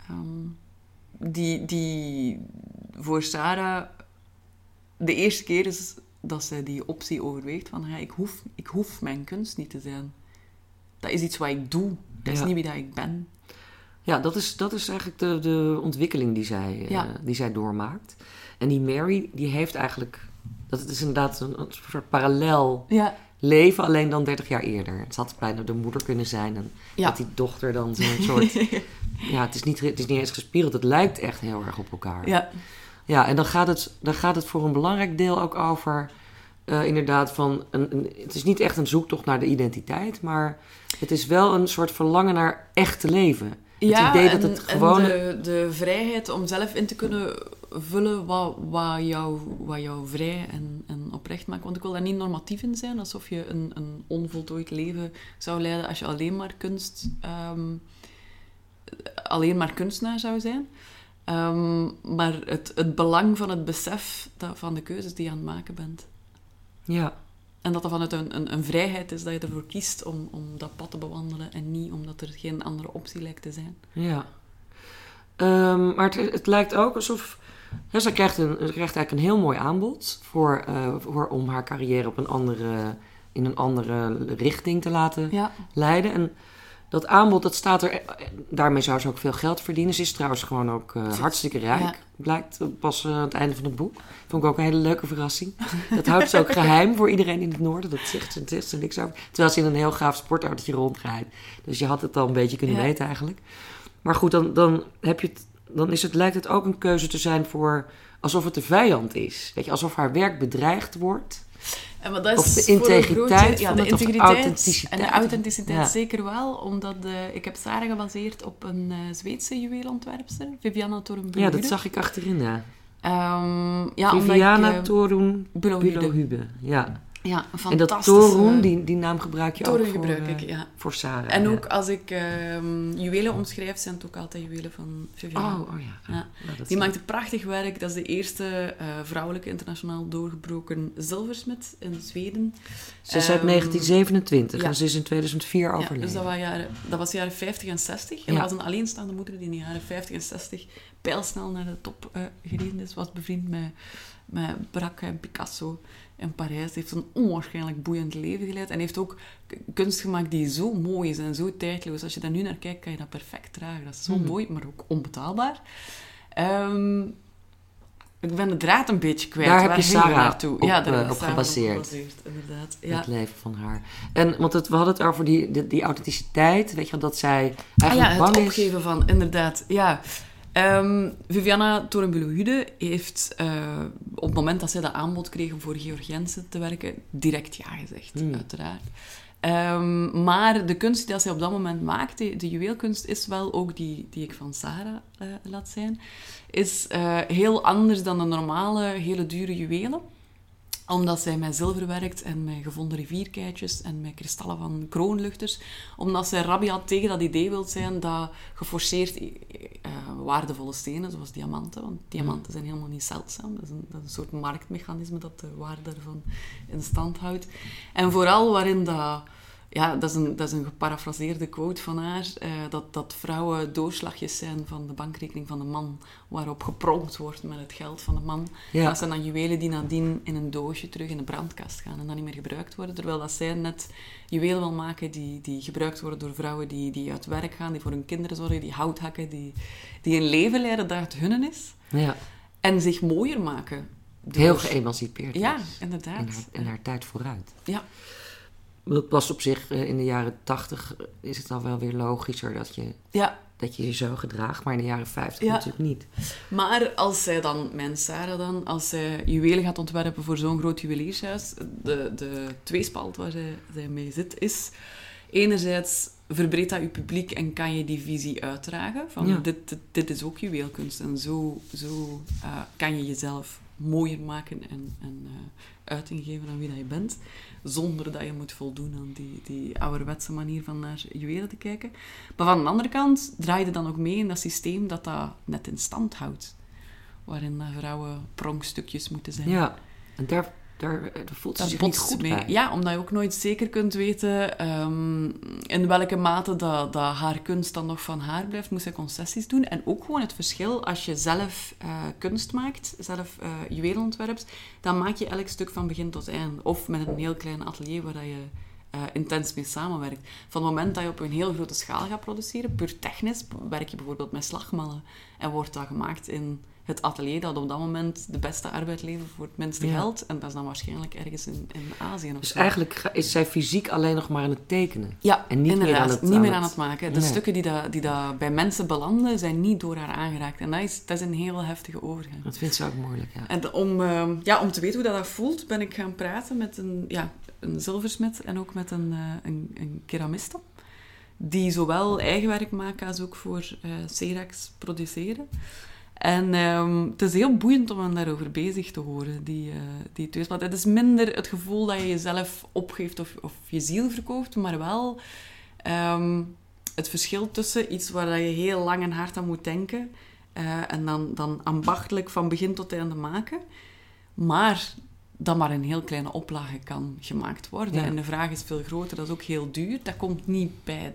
Ehm, die, die voor Sarah de eerste keer is dat zij die optie overweegt van ja, ik, hoef, ik hoef mijn kunst niet te zijn. Dat is iets wat ik doe. Dat is Ja. niet wie dat ik ben. Ja, dat is, dat is eigenlijk de, de ontwikkeling die zij, eh, die zij doormaakt. En die Mary, die heeft eigenlijk... Dat is inderdaad een, een soort parallel Ja. leven, alleen dan 30 jaar eerder. Het had bijna de moeder kunnen zijn. En Ja. dat die dochter dan zo'n soort... ja, het is, niet, het is niet eens gespiegeld. Het lijkt echt heel erg op elkaar. Ja. Ja, en dan gaat het, dan gaat het voor een belangrijk deel ook over... eh, inderdaad van... Een, een, het is niet echt een zoektocht naar de identiteit... maar het is wel een soort verlangen naar echt te leven. Het ja, idee dat en, het gewoon... en de, de vrijheid om zelf in te kunnen vullen wat, wat, jou, wat jou vrij en, en oprecht maakt. Want ik wil daar niet normatief in zijn, alsof je een, een onvoltooid leven zou leiden als je alleen maar kunst... ehm, alleen maar kunstenaar zou zijn. Ehm, maar het, het belang van het besef dat, van de keuzes die je aan het maken bent. Ja, En dat dat vanuit een, een, een vrijheid is dat je ervoor kiest om, om dat pad te bewandelen en niet omdat er geen andere optie lijkt te zijn. ja. Ehm, maar het, het lijkt ook alsof... Zij, krijgt een, ze krijgt eigenlijk een heel mooi aanbod... Voor, eh, voor, om haar carrière op een andere, in een andere richting te laten Ja. leiden. En dat aanbod, dat staat er... Daarmee zou ze ook veel geld verdienen. Ze is trouwens gewoon ook eh, hartstikke rijk. Ja. Blijkt pas eh, aan het einde van het boek. Vond ik ook een hele leuke verrassing. Dat houdt ze ook geheim voor iedereen in het noorden. Dat zegt ze, zegt ze niks over. Terwijl ze in een heel gaaf sportautootje rondrijdt. Dus je had het al een beetje kunnen Ja. weten eigenlijk. Maar goed, dan, dan, heb je het, dan is het, lijkt het ook een keuze te zijn voor... alsof het de vijand is. Weet je, alsof haar werk bedreigd wordt. En maar dat Of de integriteit ja, de het, of de integriteit authenticiteit. En de authenticiteit Ja. zeker wel, omdat eh, ik heb Sarah gebaseerd op een eh, Zweedse juweelontwerpster, Viviana Torunbuure. Ja, dat zag ik achterin, ja. Ehm, ja, Viviana ik, eh, Torun. Ja. Ja, een En dat. Torun, die, die naam gebruik je Torun ook voor, gebruik eh, ik, ja. voor Sarah. En ja. ook als ik ehm, juwelen omschrijf, zijn het ook altijd juwelen van Viviana. Oh, oh ja. Ja. Die is- maakt een prachtig werk. Dat is de eerste eh, vrouwelijke internationaal doorgebroken zilversmid in Zweden. Ze is uit Ehm, 1927 ja. en ze is in 2004 Ja, overleden. dus dat, was jaren, dat was jaren 50 en 60. En was een alleenstaande moeder die in de jaren 50 en 60 pijlsnel naar de top eh gereden is. Was bevriend met, met Braque en Picasso in Parijs. Heeft een onwaarschijnlijk boeiend leven geleid. En heeft ook kunst gemaakt die zo mooi is en zo tijdloos. Als je daar nu naar kijkt, kan je dat perfect dragen. Dat is zo Mhm. mooi, maar ook onbetaalbaar. Ehm, ik ben de draad een beetje kwijt. Daar heb je Sarah naartoe? op, ja, daar eh, op Sarah gebaseerd. gebaseerd, inderdaad. Ja. Het leven van haar. En, want het, we hadden het over die, die, die authenticiteit. Weet je, dat zij Ah eigenlijk ja, het bang is. opgeven van, inderdaad. Ja. Ehm, Viviana Torenbulohude heeft eh, op het moment dat zij dat aanbod kreeg om voor Georg Jensen te werken, direct ja gezegd, Hmm. uiteraard. Ehm, maar de kunst die dat zij op dat moment maakte, de juweelkunst, is wel ook die die ik van Sarah eh, laat zijn, is eh, heel anders dan de normale, hele dure juwelen omdat zij met zilver werkt en met gevonden rivierkeitjes en met kristallen van kroonluchters. Omdat zij rabiat tegen dat idee wil zijn dat geforceerd eh, waardevolle stenen, zoals diamanten, want diamanten zijn helemaal niet zeldzaam. Dat is, een, dat is een soort marktmechanisme dat de waarde daarvan in stand houdt. En vooral waarin dat ja, dat is een, dat is een geparafraseerde quote van haar. eh, dat, dat vrouwen doorslagjes zijn van de bankrekening van de man. Waarop gepronkt wordt met het geld van de man. Ja. Dat zijn dan juwelen die nadien in een doosje terug in de brandkast gaan en dan niet meer gebruikt worden. Terwijl dat zij net juwelen wil maken die, die gebruikt worden door vrouwen die, die uit werk gaan, die voor hun kinderen zorgen, die hout hakken, die, die een leven leiden dat het hunnen is. Ja. En zich mooier maken. door- Heel geëmancipeerd. Ja, is. inderdaad. En haar, en haar tijd vooruit. Ja. Dat was op zich eh, in de jaren tachtig is het dan wel weer logischer dat je, ja, dat je je zo gedraagt. Maar in de jaren 50 Ja. natuurlijk niet. Maar als zij dan, mijn Sarah dan, als zij juwelen gaat ontwerpen voor zo'n groot juweliershuis, de, de tweespalt waar zij, zij mee zit, is enerzijds verbreedt dat je publiek en kan je die visie uitdragen. Van Ja. dit, dit, dit is ook juweelkunst en zo, zo eh, kan je jezelf mooier maken en, eh, uiting geven aan wie dat je bent. Zonder dat je moet voldoen aan die, die ouderwetse manier van naar juwelen te kijken. Maar van de andere kant draai je dan ook mee in dat systeem dat dat net in stand houdt. Waarin vrouwen pronkstukjes moeten zijn. Ja. En daar, daar, daar voelt ze zich niet goed mee. bij. Ja, omdat je ook nooit zeker kunt weten ehm, in welke mate dat, dat haar kunst dan nog van haar blijft, moet zij concessies doen. En ook gewoon het verschil, als je zelf eh, kunst maakt, zelf eh juwelen ontwerpt, dan maak je elk stuk van begin tot eind. Of met een heel klein atelier waar dat je eh, intens mee samenwerkt. Van het moment dat je op een heel grote schaal gaat produceren, puur technisch, werk je bijvoorbeeld met slagmallen. En wordt dat gemaakt in het atelier dat op dat moment de beste arbeid levert voor het minste Ja. geld. En dat is dan waarschijnlijk ergens in, in Azië of Dus zo. eigenlijk is zij fysiek alleen nog maar aan het tekenen. Ja, En niet meer inderdaad. aan het- niet aan meer aan het maken. De Nee. stukken die, dat, die dat bij mensen belanden, zijn niet door haar aangeraakt. En dat is, dat is een heel heftige overgang. Dat vindt ze ook moeilijk, ja. En om, ehm, ja, om te weten hoe dat, dat voelt, ben ik gaan praten met een, ja, een zilversmid en ook met een, eh, een, een keramiste. Die zowel eigen werk maken als ook voor eh Cerax produceren. En ehm, het is heel boeiend om hen daarover bezig te horen, die, eh die tweespalt. Het is minder het gevoel dat je jezelf opgeeft of, of je ziel verkoopt, maar wel ehm, het verschil tussen iets waar je heel lang en hard aan moet denken eh, en dan, dan ambachtelijk van begin tot einde maken, maar dat maar een heel kleine oplage kan gemaakt worden. Ja. En de vraag is veel groter, dat is ook heel duur. Dat komt niet bij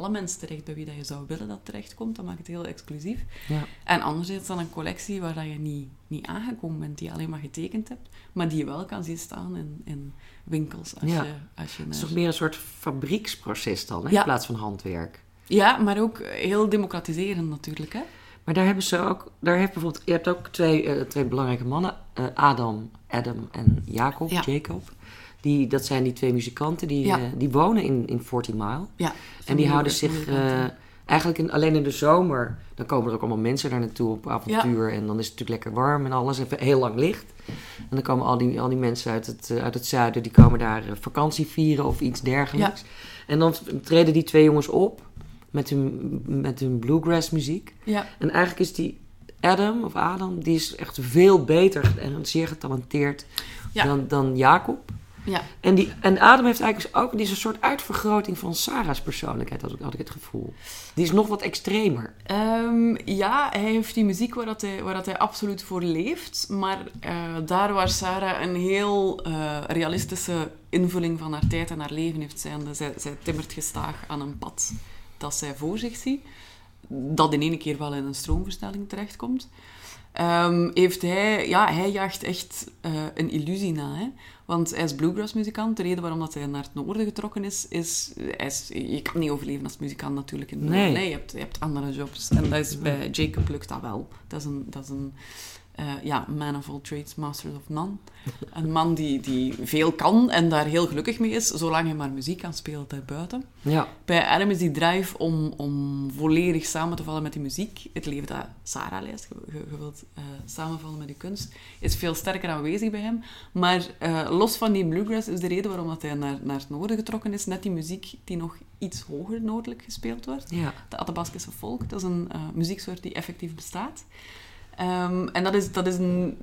alle mensen terecht bij wie dat je zou willen dat terecht komt. Dat maakt het heel exclusief. ja. En anderzijds dan een collectie waar dat je niet, niet aangekomen bent, die je alleen maar getekend hebt, maar die je wel kan zien staan in, in winkels als Ja. je, als je Het is toch meer een soort fabrieksproces dan, hè, Ja. in plaats van handwerk. Ja, maar ook heel democratiserend natuurlijk, hè? Maar daar hebben ze ook, daar heeft bijvoorbeeld, je hebt ook twee, eh, twee belangrijke mannen, eh, Adam, Adam en Jacob, Ja. Jacob. Die, dat zijn die twee muzikanten, die, Ja. eh, die wonen in, in 40 Mile. Ja. En die houden zich eh, eigenlijk in, alleen in de zomer. Dan komen er ook allemaal mensen daar naartoe op avontuur. En dan is het natuurlijk lekker warm en alles. En heel lang licht. En dan komen al die, al die mensen uit het, eh, uit het zuiden. Die komen daar vakantie vieren of iets dergelijks. En dan treden die twee jongens op. Met hun, met hun bluegrass muziek. Ja, En eigenlijk is die Adam, of Adam, die is echt veel beter en zeer getalenteerd Ja. dan, dan Jacob. Ja. En, die, en Adam heeft eigenlijk ook die is een soort uitvergroting van Sarah's persoonlijkheid, had ik, had ik het gevoel. Die is nog wat extremer. Ehm, ja, hij heeft die muziek waar, dat hij, waar dat hij absoluut voor leeft. Maar eh, daar waar Sarah een heel eh, realistische invulling van haar tijd en haar leven heeft zijnde, zij, zij timmert gestaag aan een pad dat zij voor zich ziet, dat in één keer wel in een stroomversnelling terechtkomt. Ehm, heeft hij, ja, hij jaagt echt eh, een illusie na. Hè? Want hij is bluegrass-muzikant. De reden waarom dat hij naar het noorden getrokken is, is, hij is... Je kan niet overleven als muzikant natuurlijk in het. Nee, je hebt, je hebt andere jobs. En dat is, bij Jacob lukt dat wel. Dat is een, dat is een eh, ja, man of all trades, master of none. Een man die, die veel kan en daar heel gelukkig mee is, zolang hij maar muziek kan spelen daarbuiten. Ja, Bij Adam is die drive om, om volledig samen te vallen met die muziek, het leven dat Sarah leest, je, wilt eh, samenvallen met die kunst, is veel sterker aanwezig bij hem. Maar eh, los van die bluegrass is de reden waarom dat hij naar, naar het noorden getrokken is, net die muziek die nog iets hoger noordelijk gespeeld wordt. ja. De Athabascische volk, dat is een muzieksoort die effectief bestaat. Ehm, en dat is, dat is een,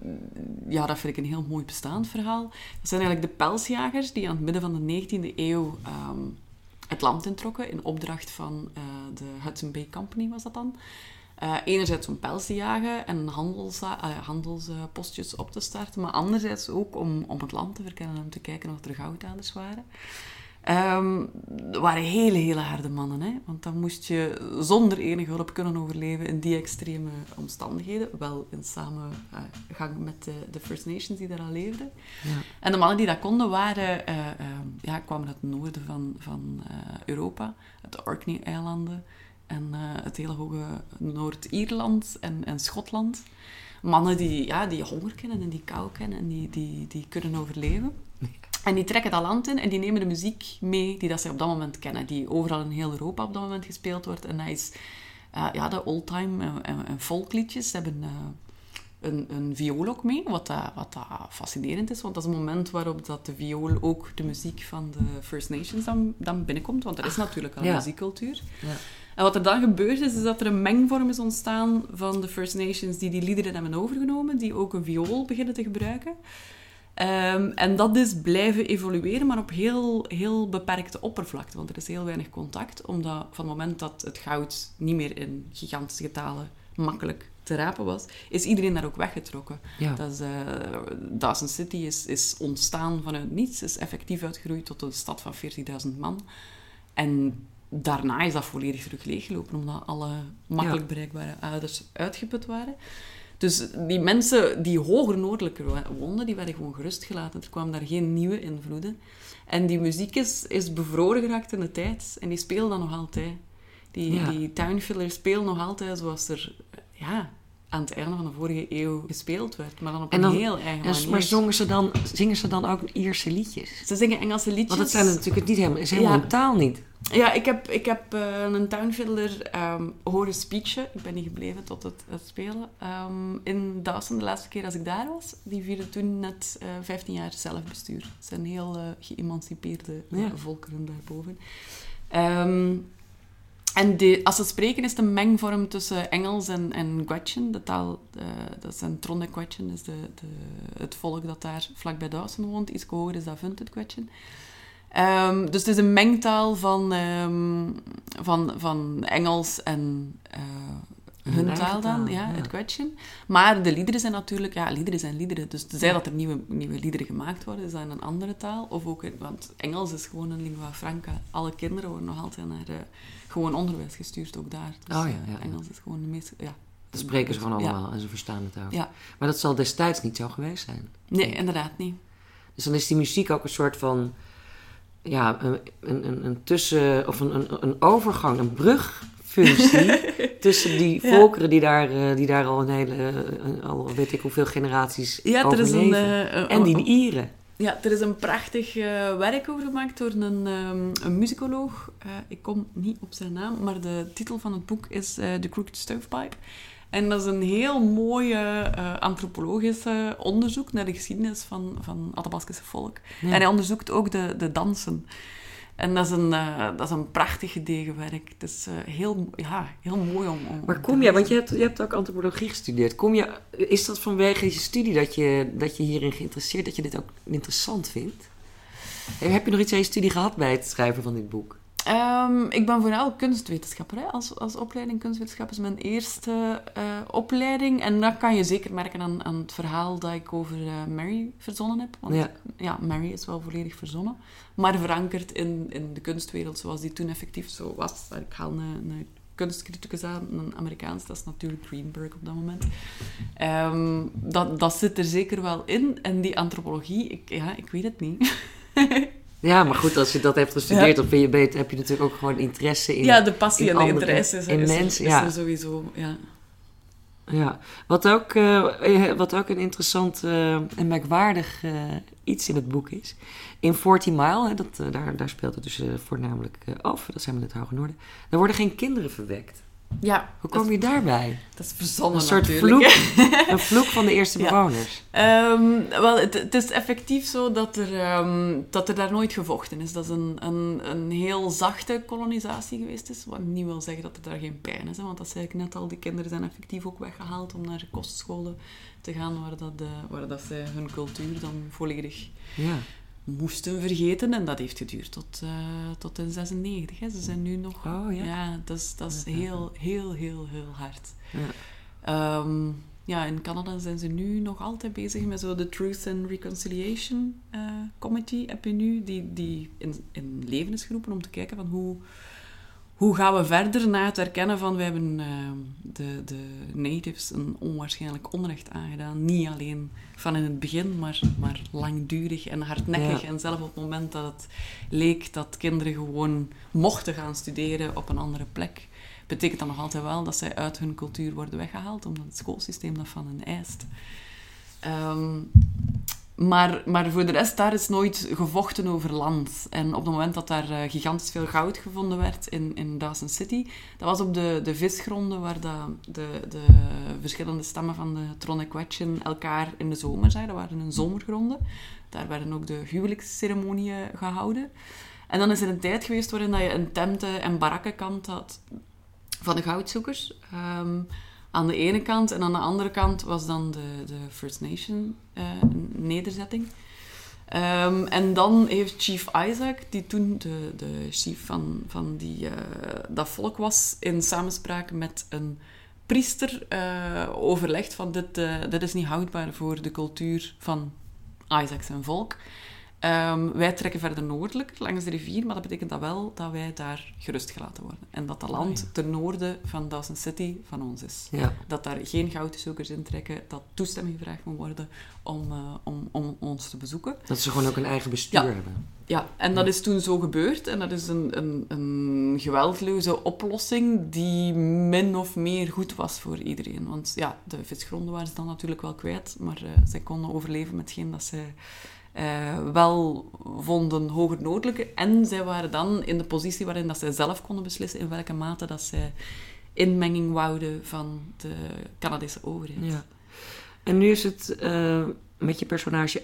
ja, dat vind ik een heel mooi bestaand verhaal. Dat zijn eigenlijk de pelsjagers die aan het midden van de 19e eeuw ehm, het land introkken in opdracht van eh, de Hudson Bay Company was dat dan. Eh, enerzijds om pels te jagen en handelsza- eh, handelspostjes op te starten, maar anderzijds ook om, om het land te verkennen en om te kijken of er goudaders waren. Ehm, er waren hele, hele harde mannen. Hè? Want dan moest je zonder enige hulp kunnen overleven in die extreme omstandigheden. Wel in samengang met de, de, First Nations die daar al leefden. Ja. En de mannen die dat konden waren, uh, ja, kwamen uit het noorden van, van uh, Europa. Uit de Orkney-eilanden. En het hele hoge Noord-Ierland en, en Schotland. Mannen die, ja, die honger kennen en die kou kennen en die, die, die kunnen overleven. En die trekken dat land in en die nemen de muziek mee die dat zij op dat moment kennen. Die overal in heel Europa op dat moment gespeeld wordt. En dat is uh, ja, de oldtime en, en, en folkliedjes. Ze hebben uh, een, een viool ook mee, wat, dat, wat dat fascinerend is. Want dat is een moment waarop dat de viool ook de muziek van de First Nations dan, dan binnenkomt. Want er is natuurlijk al een muziekcultuur. Ja. En wat er dan gebeurt is, is dat er een mengvorm is ontstaan van de First Nations die die liederen hebben overgenomen. Die ook een viool beginnen te gebruiken. Um, en dat is blijven evolueren, maar op heel, heel beperkte oppervlakte. Want er is heel weinig contact, omdat van het moment dat het goud niet meer in gigantische getalen makkelijk te rapen was, is iedereen daar ook weggetrokken. Ja. Dat is, uh, Dawson City is, is ontstaan vanuit niets, is effectief uitgegroeid tot een stad van 40.000 man. En daarna is dat volledig terug leeggelopen, omdat alle makkelijk bereikbare ouders uitgeput waren. Dus die mensen die hoger noordelijker woonden, die werden gewoon gerustgelaten. Er kwamen daar geen nieuwe invloeden. En die muziek is, is bevroren geraakt in de tijd. En die spelen dan nog altijd. Die, ja. die spelen nog altijd zoals er ja, aan het einde van de vorige eeuw gespeeld werd. Maar dan op een heel eigen en, manier. Maar zongen ze, dan, zingen ze dan ook Ierse liedjes? Ze zingen Engelse liedjes. Want dat zijn natuurlijk niet helemaal, is helemaal ja. taal niet. Ja, ik heb, ik heb uh, een tuinfiddler um, horen speechen. Ik ben niet gebleven tot het, het spelen. Um, in Dawson, de laatste keer als ik daar was. Die vierden toen net uh, 15 jaar zelfbestuur. Het zijn heel uh, geëmancipeerde ja. volkeren daarboven. Um, en de, als ze spreken is het een mengvorm tussen Engels en, en Gretchen. De taal, uh, dat zijn Tronde Gretchen, is de, de, het volk dat daar vlakbij Dawson woont. Iets hoger is dat Vuntet Gretchen. Um, dus het is een mengtaal van, um, van, van Engels en uh, hun taal dan, ja, ja, het Gretchen. Maar de liederen zijn natuurlijk, ja, liederen zijn liederen. Dus tenzij ja. dat er nieuwe, nieuwe liederen gemaakt worden, is dat in een andere taal. Of ook, want Engels is gewoon een lingua franca. Alle kinderen worden nog altijd naar... Uh, gewoon onderwijs gestuurd ook daar. Dus, oh, ja, ja, uh, Engels is gewoon de meeste... Ja, dat spreken ze gewoon allemaal en ze verstaan het ook. Ja. Maar dat zal destijds niet zo geweest zijn. Nee, inderdaad niet. Dus dan is die muziek ook een soort van... Ja, een, een, een tussen... Of een, een, een overgang, een brugfunctie... tussen die volkeren die daar, uh, die daar al een hele... Al weet ik hoeveel generaties ja, er is een, uh, en die Ieren. Ja, er is een prachtig uh, werk over gemaakt door een, um, een muzikoloog. Uh, ik kom niet op zijn naam, maar de titel van het boek is The Crooked Stovepipe. En dat is een heel mooi antropologisch onderzoek naar de geschiedenis van, van het Athabascische volk. Ja. En hij onderzoekt ook de, de dansen. En dat is een, uh, dat is een prachtig gedegen werk. Het is uh, heel, ja, heel mooi om, om Maar kom je, want je hebt, je hebt ook antropologie gestudeerd. Kom je, is dat vanwege je studie dat je, dat je hierin geïnteresseerd, dat je dit ook interessant vindt? Heb je nog iets aan je studie gehad bij het schrijven van dit boek? Um, ik ben vooral kunstwetenschapper. Hè. Als, als opleiding kunstwetenschap is mijn eerste uh, opleiding. En dat kan je zeker merken aan, aan het verhaal dat ik over uh, Mary verzonnen heb. Want ja. ja. Mary is wel volledig verzonnen. Maar verankerd in, in de kunstwereld zoals die toen effectief zo was. Ik haal een, een kunstcriticus aan, een Amerikaans. Dat is natuurlijk Greenberg op dat moment. Um, dat, dat zit er zeker wel in. En die antropologie, ik, ja, ik weet het niet. Ja, maar goed, als je dat hebt gestudeerd, dan ben je beter, heb je natuurlijk ook gewoon interesse in Ja, de passie en de interesse is, in is, mensen, is er sowieso, ja. Ja, wat ook, uh, wat ook een interessant uh, en merkwaardig uh, iets in het boek is. In 40 Mile, hè, dat, daar, daar speelt het dus voornamelijk af, dat zijn we in het Hoge Noorden. Daar worden geen kinderen verwekt. Ja. Hoe kom je daarbij? Dat is verzonnen Een soort natuurlijk. vloek, een vloek van de eerste bewoners. Ja. Um, wel, het, het, is effectief zo dat er, um, dat er daar nooit gevochten is. Dat is een, een, een heel zachte kolonisatie geweest is. Wat niet wil zeggen dat er daar geen pijn is. Hè, want dat zei ik net al, die kinderen zijn effectief ook weggehaald om naar kostscholen te gaan, waar, dat, uh, waar dat ze hun cultuur dan volledig... Ja moesten vergeten. En dat heeft geduurd tot, uh, tot in 96. Hè. Ze zijn nu nog... Oh, ja? ja dat is, dat is heel, heel, heel, heel hard. Ja. Um, ja, in Canada zijn ze nu nog altijd bezig met zo de Truth and Reconciliation eh, Committee. Heb je nu, die, die in, in leven is geroepen om te kijken van hoe, hoe gaan we verder na het erkennen van... We hebben eh, de, de natives een onwaarschijnlijk onrecht aangedaan. Niet alleen van in het begin, maar, maar langdurig en hardnekkig. Ja. En zelf op het moment dat het leek dat kinderen gewoon mochten gaan studeren op een andere plek betekent dat nog altijd wel dat zij uit hun cultuur worden weggehaald, omdat het schoolsysteem dat van hen eist. Ehm, maar, maar voor de rest, daar is nooit gevochten over land. En op het moment dat daar eh, gigantisch veel goud gevonden werd in, in Dawson City, dat was op de, de visgronden waar de, de verschillende stammen van de Tronnequetchen elkaar in de zomer zagen. Dat waren hun zomergronden. Daar werden ook de huwelijksceremonieën gehouden. En dan is er een tijd geweest waarin dat je een tenten- en barakkenkant had van de goudzoekers. Ehm, aan de ene kant. En aan de andere kant was dan de, de First Nation eh, nederzetting. Ehm, en dan heeft Chief Isaac, die toen de, de chief van, van die, eh, dat volk was, in samenspraak met een priester uh, overlegd van dit, dit is niet houdbaar voor de cultuur van Isaac zijn volk. Um, wij trekken verder noordelijk langs de rivier, maar dat betekent dat wel dat wij daar gerust gelaten worden. En dat dat land Oh, ja. ten noorden van Dawson City van ons is. Ja. Dat daar geen goudzoekers intrekken, dat toestemming gevraagd moet worden om, uh, om, om ons te bezoeken. Dat ze gewoon ook een eigen bestuur Ja. hebben. Ja, en dat is toen zo gebeurd. En dat is een, een, een geweldloze oplossing die min of meer goed was voor iedereen. Want ja, de visgronden waren ze dan natuurlijk wel kwijt, maar uh, zij konden overleven met hetgeen dat zij uh, wel vonden hoger noodelijke. En zij waren dan in de positie waarin dat zij zelf konden beslissen in welke mate dat zij inmenging wouden van de Canadese overheid. Ja. En nu is het uh, met je personage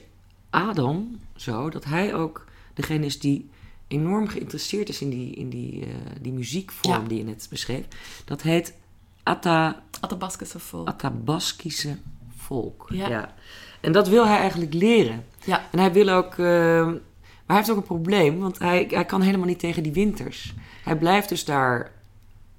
Adam zo dat hij ook degene is die enorm geïnteresseerd is in die, in die, uh, die muziekvorm Ja. die je net beschreef. Dat heet Ata, Athabascus volk. Athabascische volk. Ja. En dat wil hij eigenlijk leren. Ja. En hij wil ook. Uh, maar hij heeft ook een probleem, want hij, hij kan helemaal niet tegen die winters. Hij blijft dus daar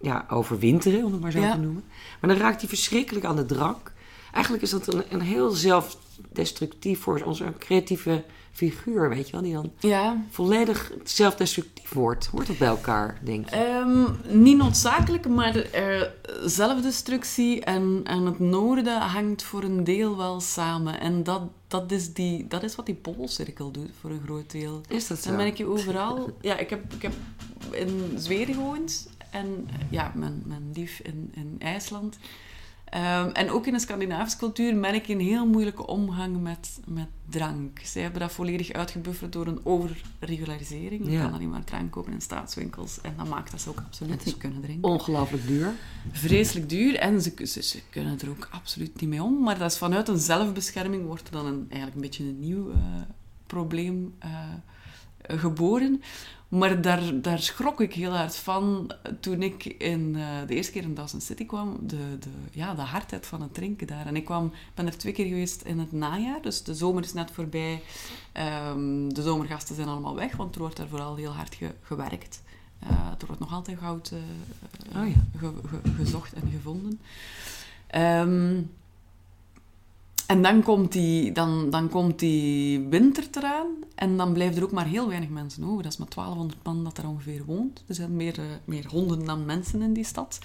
ja, overwinteren, om het maar zo Ja. te noemen. Maar dan raakt hij verschrikkelijk aan de drank. Eigenlijk is dat een, een heel zelfdestructief voor onze creatieve figuur, weet je wel, die dan Ja. volledig zelfdestructief wordt. Hoort dat bij elkaar, denk je? Ehm, niet noodzakelijk, maar eh, zelfdestructie en, en het noorden hangt voor een deel wel samen. En dat, dat, is, die, dat is wat die poolcirkel doet voor een groot deel. Is dat zo? Dan merk je overal... Ja, ik heb, ik heb in Zweden gewoond. En ja, mijn, mijn lief in, in IJsland. Um, en ook in de Scandinavische cultuur merk je een heel moeilijke omgang met, met drank. Zij hebben dat volledig uitgebufferd door een overregularisering. Je Ja. kan alleen maar drank kopen in staatswinkels. En dat maakt dat ze ook absoluut niet kunnen drinken. Ongelooflijk duur. Vreselijk duur en ze, ze, ze kunnen er ook absoluut niet mee om. Maar dat is vanuit een zelfbescherming wordt er dan een, eigenlijk een beetje een nieuw uh, probleem uh, geboren. Maar daar, daar schrok ik heel hard van toen ik in, uh, de eerste keer in Dawson City kwam. De, de, ja, de hardheid van het drinken daar. En ik kwam, ben er twee keer geweest in het najaar. Dus de zomer is net voorbij. Um, de zomergasten zijn allemaal weg, want er wordt daar vooral heel hard ge, gewerkt. Uh, er wordt nog altijd goud uh, oh, ja. ge, ge, gezocht en gevonden. Um, en dan komt, die, dan, dan komt die winter eraan en dan blijven er ook maar heel weinig mensen over. Dat is maar 1200 man dat er ongeveer woont. Er zijn meer, uh, meer honden dan mensen in die stad.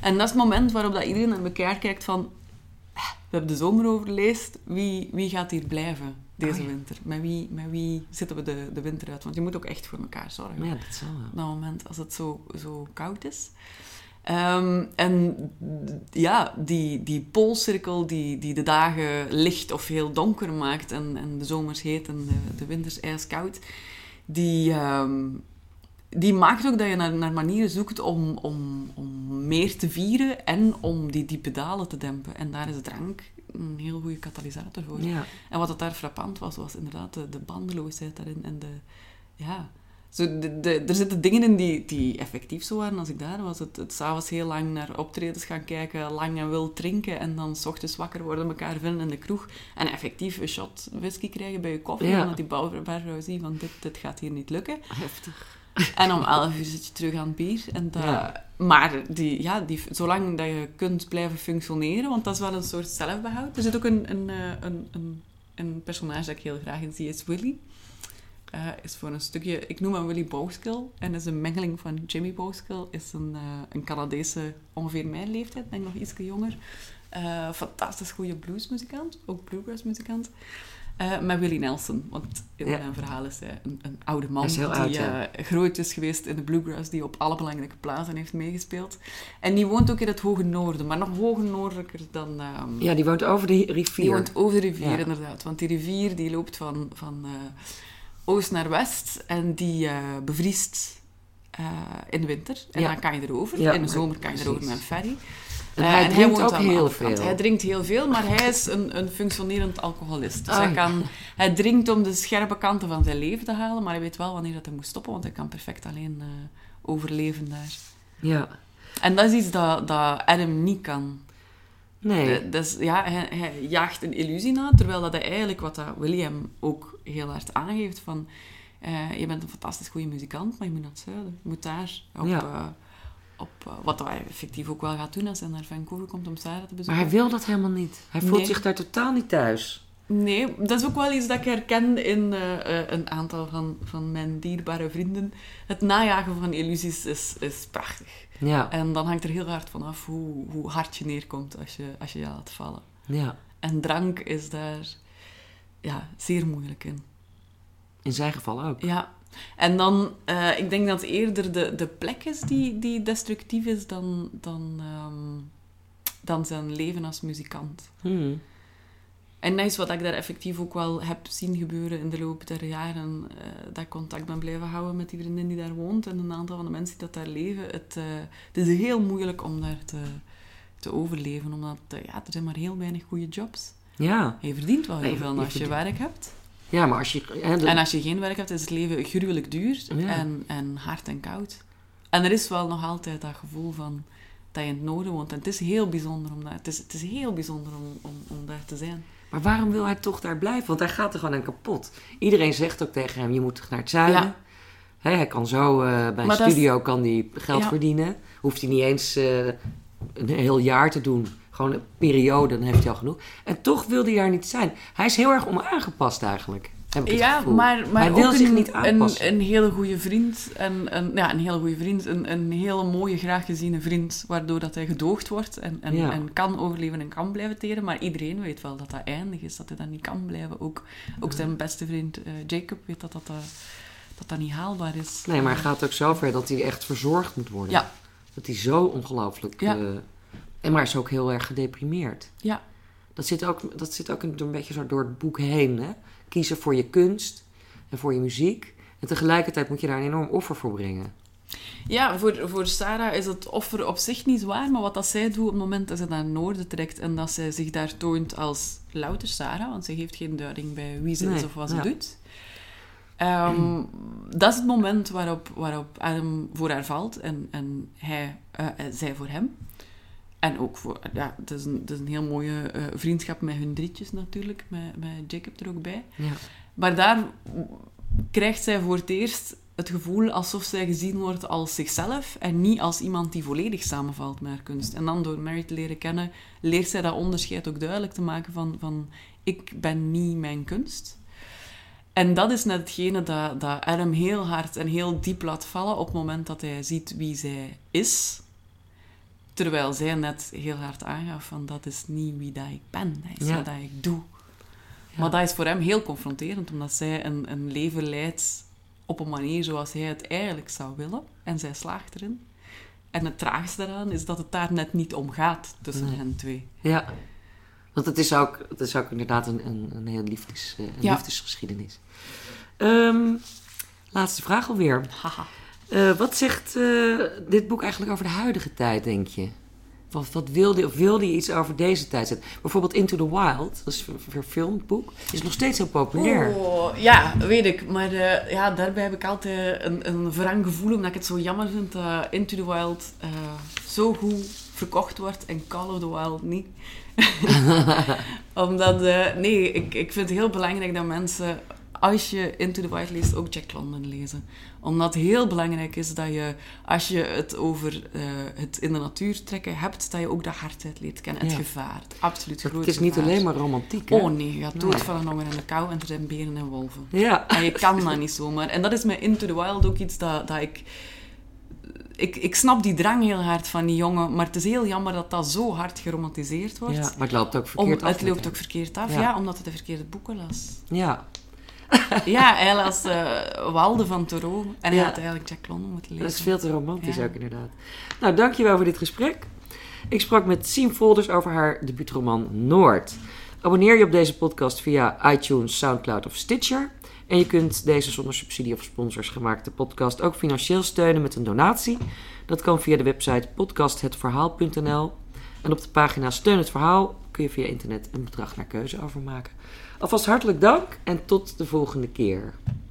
En dat is het moment waarop dat iedereen naar elkaar kijkt van... "Ah, We hebben de zomer overleefd, wie, wie gaat hier blijven deze Oh ja. winter? Met wie, met wie zitten we de, de winter uit? Want je moet ook echt voor elkaar zorgen. Ja, dat zal wel. Op dat moment, als het zo, zo koud is. Um, en ja, die, die poolcirkel die, die de dagen licht of heel donker maakt en, en de zomers heet en de, de winters ijskoud, die, um, die maakt ook dat je naar, naar manieren zoekt om, om, om meer te vieren en om die diepe dalen te dempen. En daar is drank een heel goede katalysator voor. Ja. En wat het daar frappant was, was inderdaad de, de bandeloosheid daarin en de... Ja, zo de, de, er zitten dingen in die, die effectief zo waren als ik daar was. Het, het s'avonds heel lang naar optredens gaan kijken, lang en wild drinken en dan s ochtends wakker worden, elkaar vinden in de kroeg en effectief een shot whisky krijgen bij je koffie. Ja. En dat die barvrouw ziet van dit, dit gaat hier niet lukken. Heftig. En om 11 uur zit je terug aan het bier. En dat, Ja. maar die, ja, die, zolang dat je kunt blijven functioneren, want dat is wel een soort zelfbehoud. Er zit ook een, een, eh, een, een, een personage dat ik heel graag in zie, is Willy. Eh, is voor een stukje, ik noem hem Willy Bowskill. En is een mengeling van Jimmy Bowskill. Is een, uh, een Canadese, ongeveer mijn leeftijd, denk nog iets jonger. Uh, fantastisch goede bluesmuzikant, ook bluegrassmuzikant. Uh, met Willie Nelson. Want in ja. mijn verhaal is hij een, een oude man die oud, ja. groot is geweest in de bluegrass, die op alle belangrijke plaatsen heeft meegespeeld. En die woont ook in het hoge noorden, maar nog hoger noordelijker dan... Um, ja, die woont over de rivier. Die woont over de rivier, ja. inderdaad. Want die rivier die loopt van, van oost naar west en die bevriest in de winter. En dan kan je erover. in de zomer kan je erover met een ferry. En hij uh, drinkt ook heel veel. Hij drinkt heel veel, maar hij is een, een functionerend alcoholist. Dus hij, kan, hij drinkt om de scherpe kanten van zijn leven te halen, maar hij weet wel wanneer dat hij moet stoppen, want hij kan perfect alleen uh, overleven daar. Ja. En dat is iets dat, dat Adam niet kan. Nee. Uh, dus ja, hij, hij, jaagt een illusie na, terwijl dat hij eigenlijk, wat dat William ook heel hard aangeeft, van je bent een fantastisch goede muzikant, maar je moet naar het zuiden. Je moet daar op... Ja op wat hij effectief ook wel gaat doen als hij naar Vancouver komt om Sarah te bezoeken. Maar hij wil dat helemaal niet. Hij voelt nee. zich daar totaal niet thuis. Nee, dat is ook wel iets dat ik herken in uh, uh, een aantal van, van mijn dierbare vrienden. Het najagen van illusies is, is prachtig. Ja. En dan hangt er heel hard vanaf hoe, hoe hard je neerkomt als je, als je je laat vallen. Ja. En drank is daar ja, zeer moeilijk in. In zijn geval ook. Ja, en dan, uh, ik denk dat eerder de, de plek is die, die destructief is dan, dan, um, dan zijn leven als muzikant. Hmm. En dat is wat ik daar effectief ook wel heb zien gebeuren in de loop der jaren. Uh, dat ik contact ben blijven houden met die vriendin die daar woont en een aantal van de mensen die dat daar leven. Het, uh, het is heel moeilijk om daar te, te overleven, omdat ja, er zijn maar heel weinig goede jobs. Ja. Je verdient wel heel veel als je werk hebt. Ja, maar als je... Hè, de... En als je geen werk hebt, is het leven gruwelijk duur ja. en, en hard en koud. En er is wel nog altijd dat gevoel van dat je in het noorden woont. En het is heel bijzonder om daar, het is, het is heel bijzonder om, om, om daar te zijn. Maar waarom wil hij toch daar blijven? Want hij gaat er gewoon aan kapot. Iedereen zegt ook tegen hem, je moet naar het zuiden. Ja. Hij kan zo uh, bij een studio kan die geld Ja. verdienen. Hoeft hij niet eens uh, een heel jaar te doen. Gewoon een periode, dan heeft hij al genoeg. En toch wil hij daar niet zijn. Hij is heel erg onaangepast eigenlijk. Heb ik het Ja, maar, maar hij wil ook zich een, niet een, aanpassen. een hele goede vriend. En, een, ja, een hele goede vriend. Een, een hele mooie, graag geziene vriend. Waardoor dat hij gedoogd wordt en, en, Ja. en kan overleven en kan blijven teren. Maar iedereen weet wel dat dat eindig is. Dat hij dat niet kan blijven. Ook, ook zijn beste vriend eh, Jacob weet dat dat, eh, dat dat niet haalbaar is. Nee, maar hij gaat ook zover dat hij echt verzorgd moet worden. Ja. Dat hij zo ongelooflijk... Ja. eh, en maar is ook heel erg gedeprimeerd. Ja. Dat zit ook, dat zit ook een, een beetje zo door het boek heen. Hè? Kiezen voor je kunst en voor je muziek. En tegelijkertijd moet je daar een enorm offer voor brengen. Ja, voor, voor Sarah is het offer op zich niet zwaar, maar wat dat zij doet op het moment dat ze naar het noorden trekt en dat zij zich daar toont als louter Sarah, want ze geeft geen duiding bij wie ze Nee, is of wat ze ja. doet. Ehm, Dat is het moment waarop, waarop Adam voor haar valt en, en hij, eh, zij voor hem. En ook voor, ja, het is een, het is een heel mooie eh, vriendschap met hun drietjes natuurlijk, met, met Jacob er ook bij. Ja. Maar daar krijgt zij voor het eerst het gevoel alsof zij gezien wordt als zichzelf en niet als iemand die volledig samenvalt met haar kunst. En dan door Mary te leren kennen, leert zij dat onderscheid ook duidelijk te maken van, van ik ben niet mijn kunst. En dat is net hetgene dat, dat Adam heel hard en heel diep laat vallen op het moment dat hij ziet wie zij is. Terwijl zij net heel hard aangaf van dat is niet wie dat ik ben, dat is Ja. wat dat ik doe. Ja. Maar dat is voor hem heel confronterend, omdat zij een, een leven leidt op een manier zoals hij het eigenlijk zou willen. En zij slaagt erin. En het traagste daaraan is dat het daar net niet om gaat tussen Nee. hen twee. ja. Want het is ook, het is ook inderdaad een, een, een heel liefdes, eh, een Ja. liefdesgeschiedenis. Ehm, laatste vraag alweer. Haha. Eh, wat zegt eh, dit boek eigenlijk over de huidige tijd, denk je? Wat, wat wilde, of wilde je iets over deze tijd zetten? Bijvoorbeeld Into the Wild, dat is een verfilmd boek, is nog steeds heel populair. Oh, ja, weet ik. Maar eh, ja, daarbij heb ik altijd een, een wrang gevoel, omdat ik het zo jammer vind dat Into the Wild zo goed verkocht wordt en Call of the Wild niet. omdat, nee, ik, ik vind het heel belangrijk dat mensen als je Into the Wild leest, ook Jack London lezen. Omdat het heel belangrijk is dat je, als je het over eh, het in de natuur trekken hebt, dat je ook de hardheid leert kennen. Het Ja. gevaar. Het absoluut Het grote is niet gevaar. alleen maar romantiek, hè? Oh nee, je gaat dood van een honger en de kou en er zijn beren en wolven. Ja. En je kan dat niet zomaar. En dat is met Into the Wild ook iets dat, dat ik... Ik, ik snap die drang heel hard van die jongen, maar het is heel jammer dat dat zo hard geromantiseerd wordt. ja. Maar het loopt ook Om, verkeerd af. het loopt ook verkeerd af, Ja. ja. omdat hij de verkeerde boeken las. Ja. Ja, hij las eh, Walde van Thoreau en hij Ja. had eigenlijk Jack London moeten lezen. Dat is veel te romantisch Ja. ook inderdaad. Nou, dankjewel voor dit gesprek. Ik sprak met Siem Volders over haar debuutroman Noord. Abonneer je op deze podcast via iTunes, Soundcloud of Stitcher. En je kunt deze zonder subsidie of sponsors gemaakte podcast ook financieel steunen met een donatie. Dat kan via de website podcasthetverhaal.nl. En op de pagina Steun het Verhaal kun je via internet een bedrag naar keuze overmaken. Alvast hartelijk dank en tot de volgende keer.